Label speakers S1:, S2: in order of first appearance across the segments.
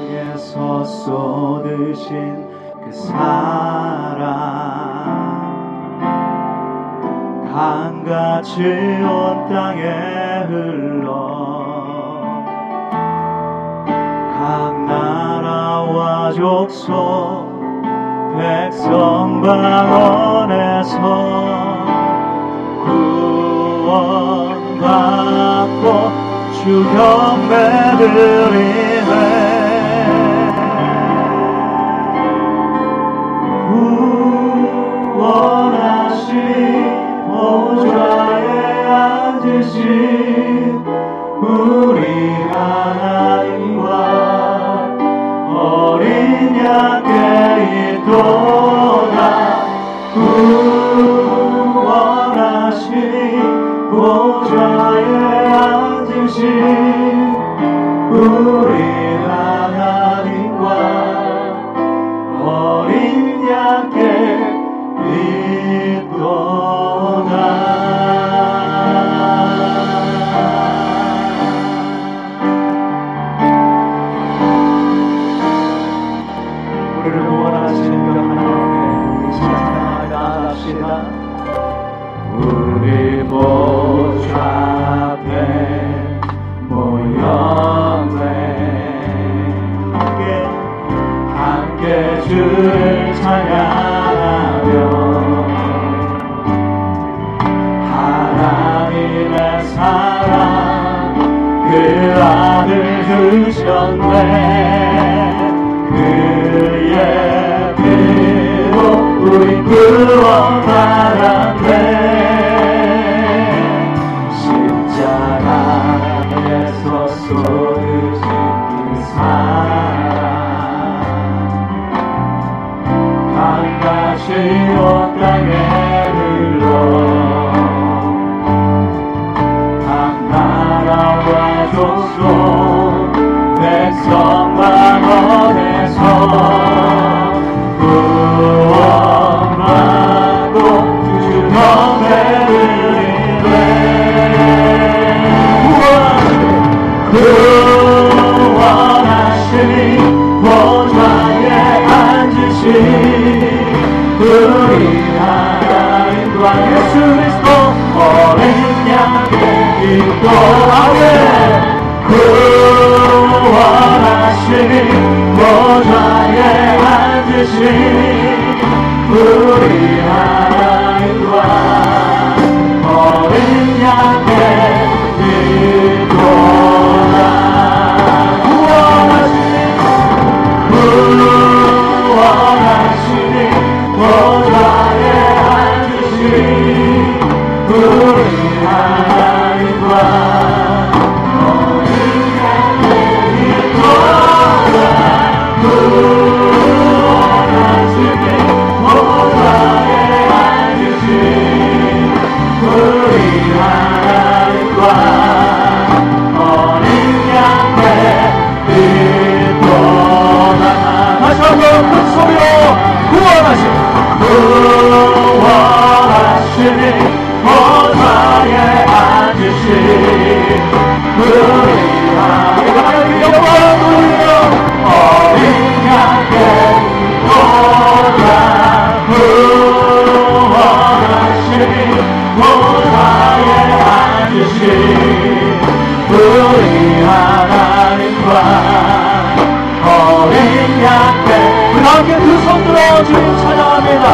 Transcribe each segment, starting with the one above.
S1: 십자가에서 쏟으신 그 사랑. 강같이 온 땅에 흘러 각 나라와 족속 백성 방언에서 구원받고 주 경배드리네. 구원하신 보좌에 앉으신 우리 하나 see. 그의 피로 우리 구원 보좌에 앉으신 우리와 영원으로 어린 양의 보좌 구원하신 보좌에 앉으신 우리 하나님과 어린 양의 그 함께 그 손들어 주님 찬양합니다.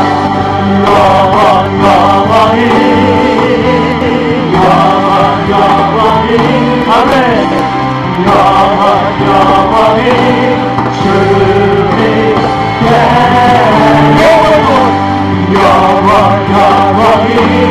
S1: Yahweh, Yahweh,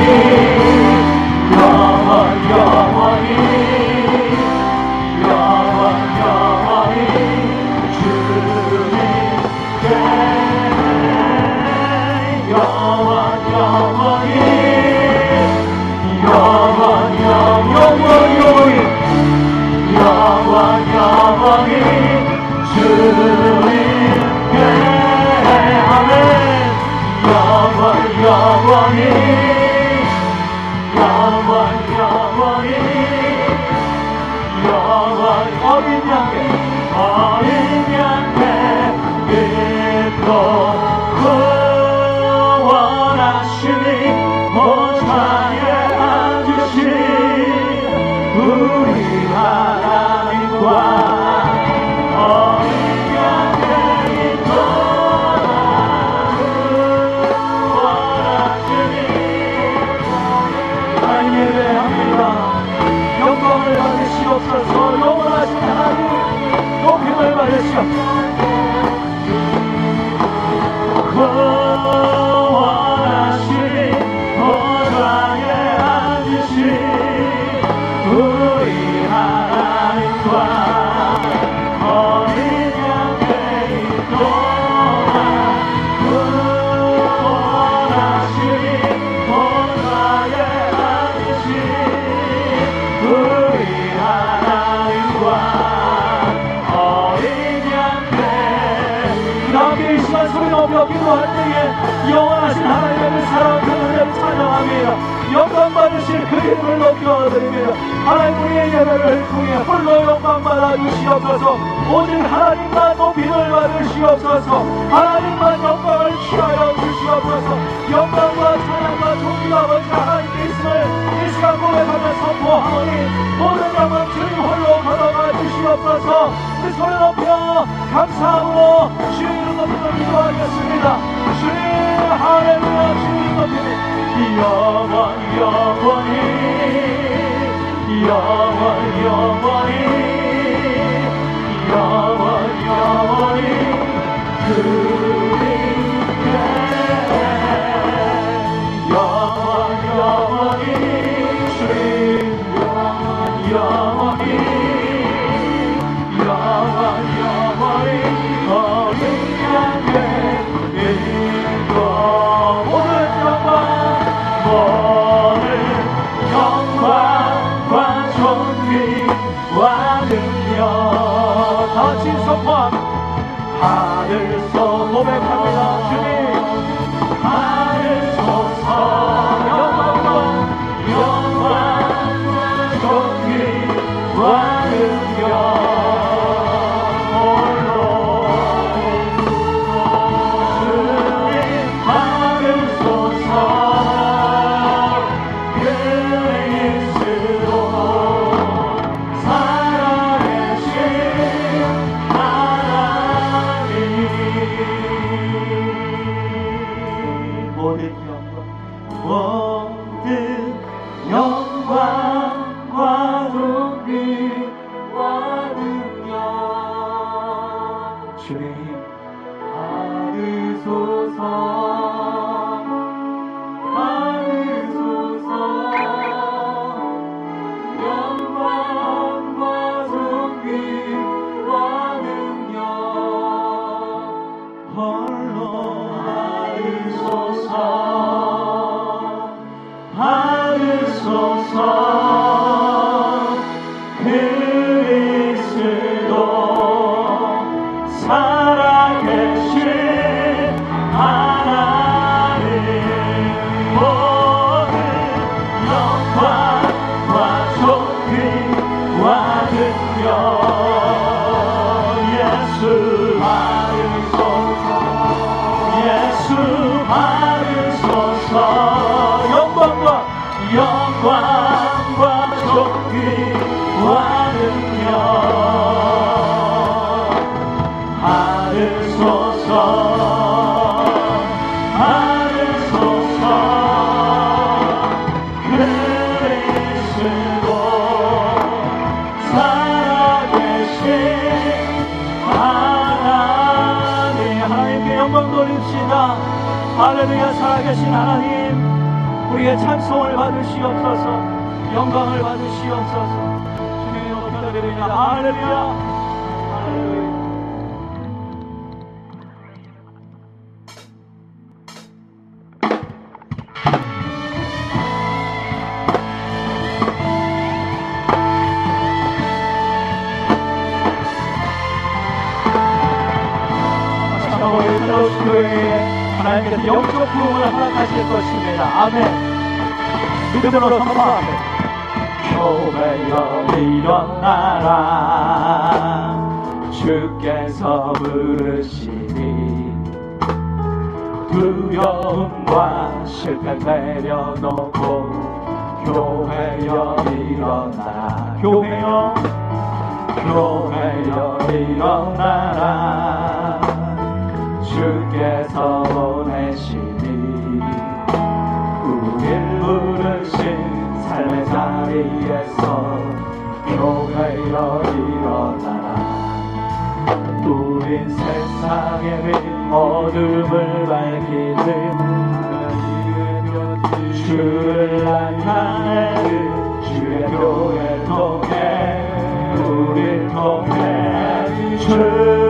S1: 모차에 앉으신 우리 하나님과 영광을 받으시옵소서. 영원하신 하나님 높임을 받으시옵소서. 영원하신 하나님의 그 사랑 그 은혜를 찬양합니다. 영광 받으실 그 이름을 높여드립니다. 하나님 우리의 예배를 통해 홀로 영광 받아 주시옵소서. 오직 하나님만 높임을 받으시옵소서. 하나님만 영광을 취하여 주시옵소서. 영광과 찬양과 존귀와 아버지 하나님께 있음을 이 시간 고백하며 선포하오니 모든 영광 주님 홀로 걸어가 주시옵소서. 우리 소리 높여 감사함으로 높이며 기도하겠습니다. 주님 할렐루야 주님 살아계신 하나님 우리의 찬송을 받으시옵소서 영광을 받으시옵소서. 주님의 높여드립니다. 할렐루야 할렐루야 하나님께서 영적 부흥을 허락하실 것입니다. 아멘. 믿음으로 선포합니다. 교회여 일어나라 주께서 부르시니 두려움과 실패 내려놓고 교회여 일어나라 교회여 교회여 일어나라 주께서 보내시니 우릴 부르신 삶의 자리에서 교회여 일어나라. 우린 세상의 빛 어둠을 밝히는 주를 만나는 주의 교회 통해 우릴 통해 주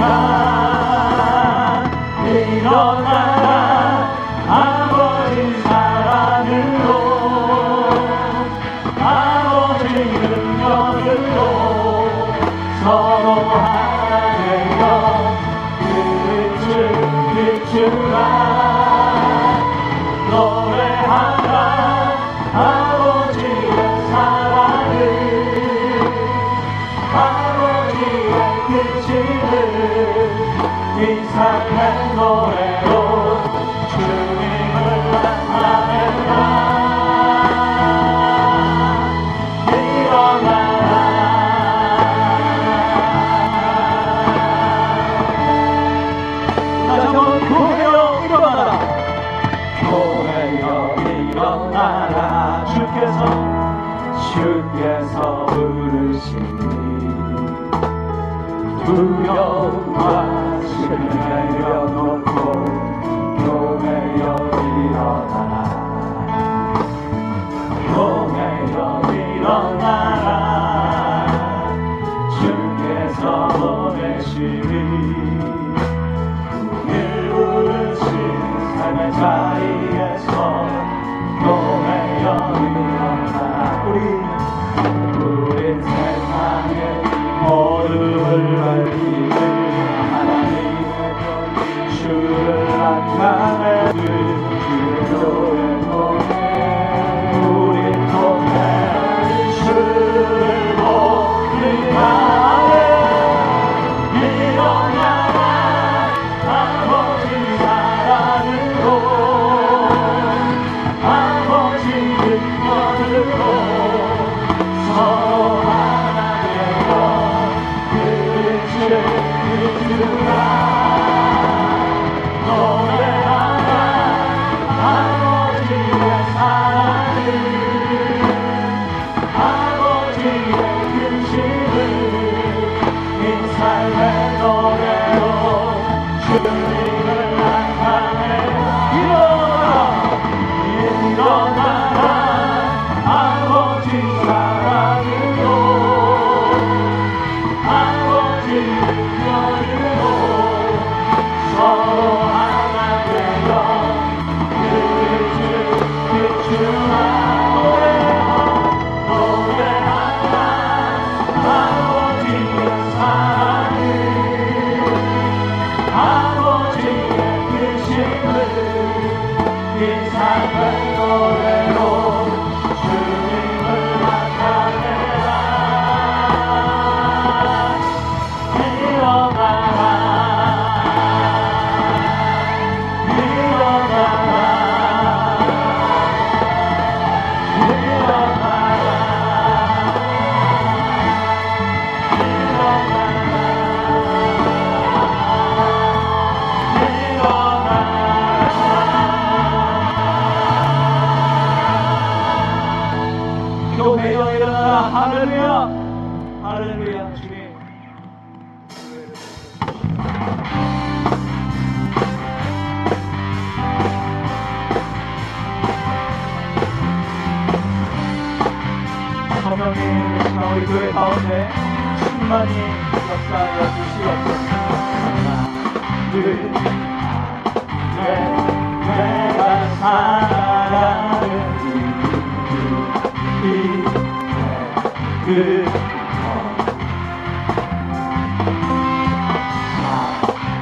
S1: 일어나 일어나 아버지 사랑으로 아버지 능력으로 서로 하나되어 time.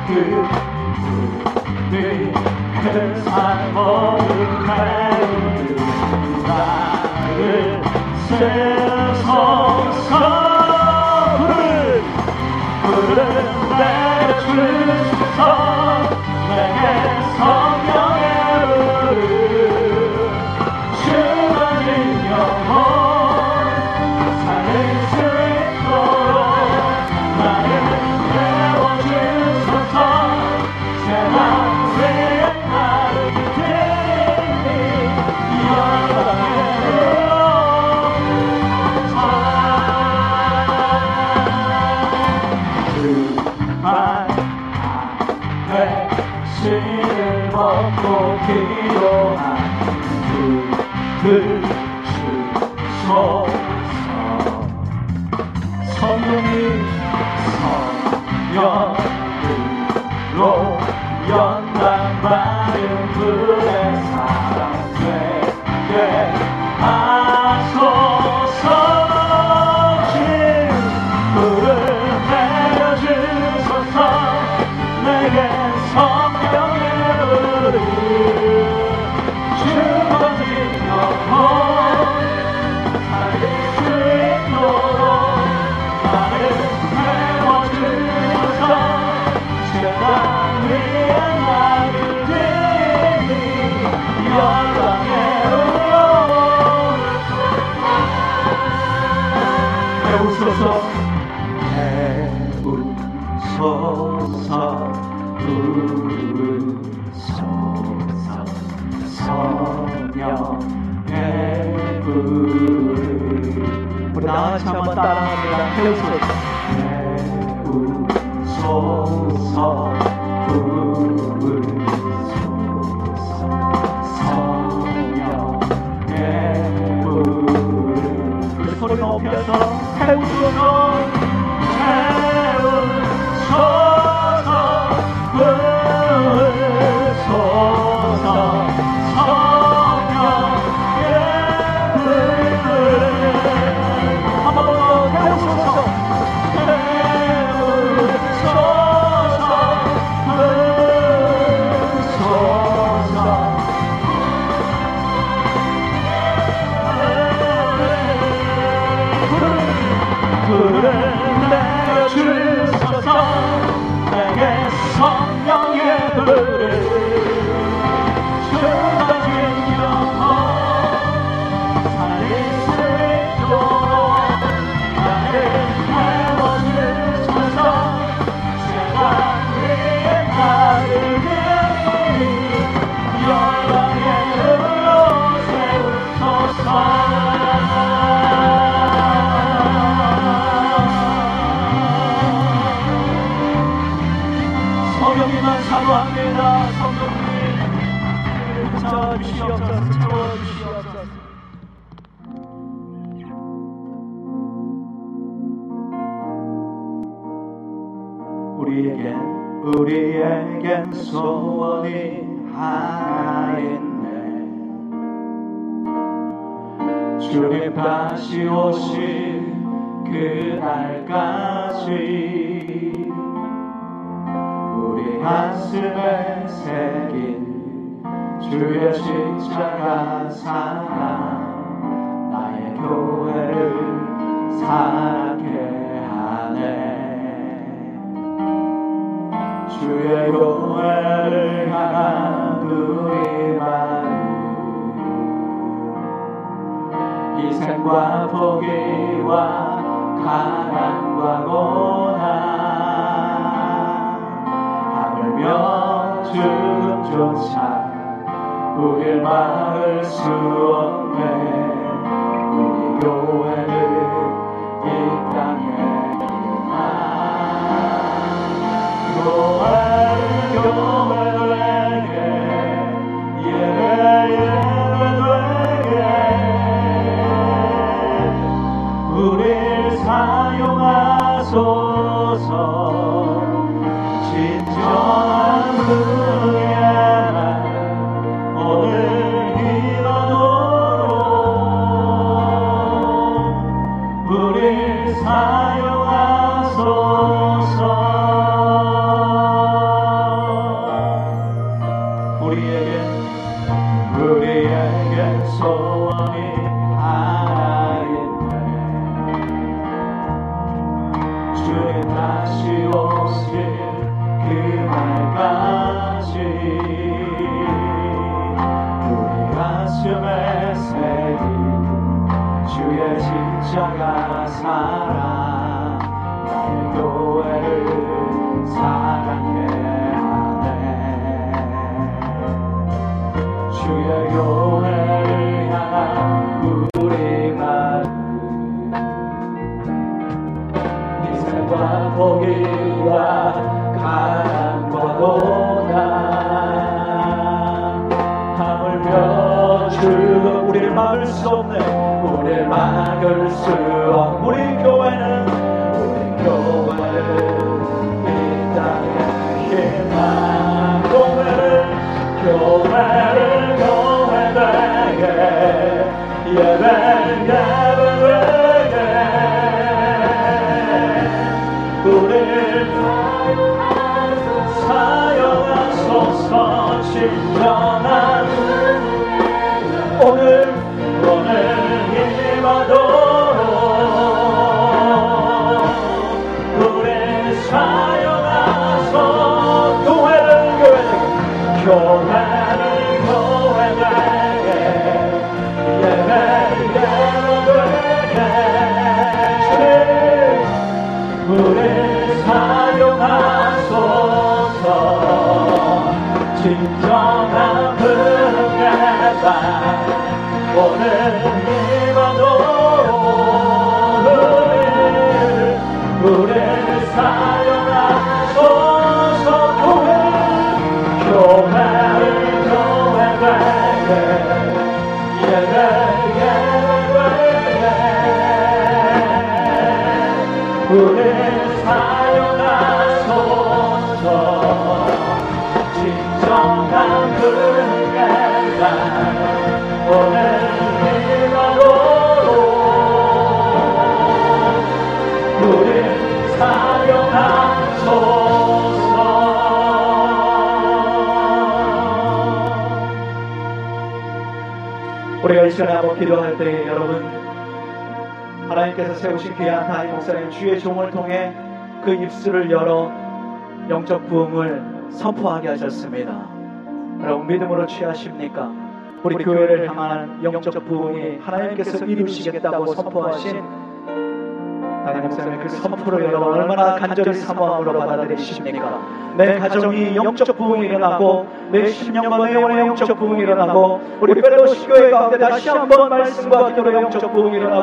S1: 그늘 그 삶은 한한회 실을 벗고 기도한 그를 주소서 성령이 성령 Thank you. 다시 오실 그날까지 우리 가슴에 새긴 주의 십자가 사랑 나의 교회를 사랑케 하네. 주의 교회를 향한 생산과 포기와 가난과 고난. 하물며 죽음조차 우릴 막을 수 없네. 우리 교회는 이 땅에 주의 다시 오실 그날까지. 우리 가슴에 새기는 주의 십자가 사랑 나의 교회를 사랑해. 막을 수 없는 우리 진정한 은혜가 오늘 힘하도록 우리 사용 우리가 이 시간에 한번 기도할 때 여러분 하나님께서 세우신 귀한 다임 목사님 주의 종을 통해 그 입술을 열어 영적 부흥을 선포하게 하셨습니다. 여러분 믿음으로 취하십니까? 우리 교회를 향한 영적 부흥이 하나님께서 이루시겠다고 선포하신 다임 목사님 그 선포를 여러분 얼마나 간절히 사모함으로 받아들이십니까? 내 가정이 영적 부흥이 일어나고 내 심령과 내 영혼의 영적 부흥이 일어나고 우리 펠로시 교회 가운데 다시 한번 말씀과 기도로 영적 부흥이 일어나고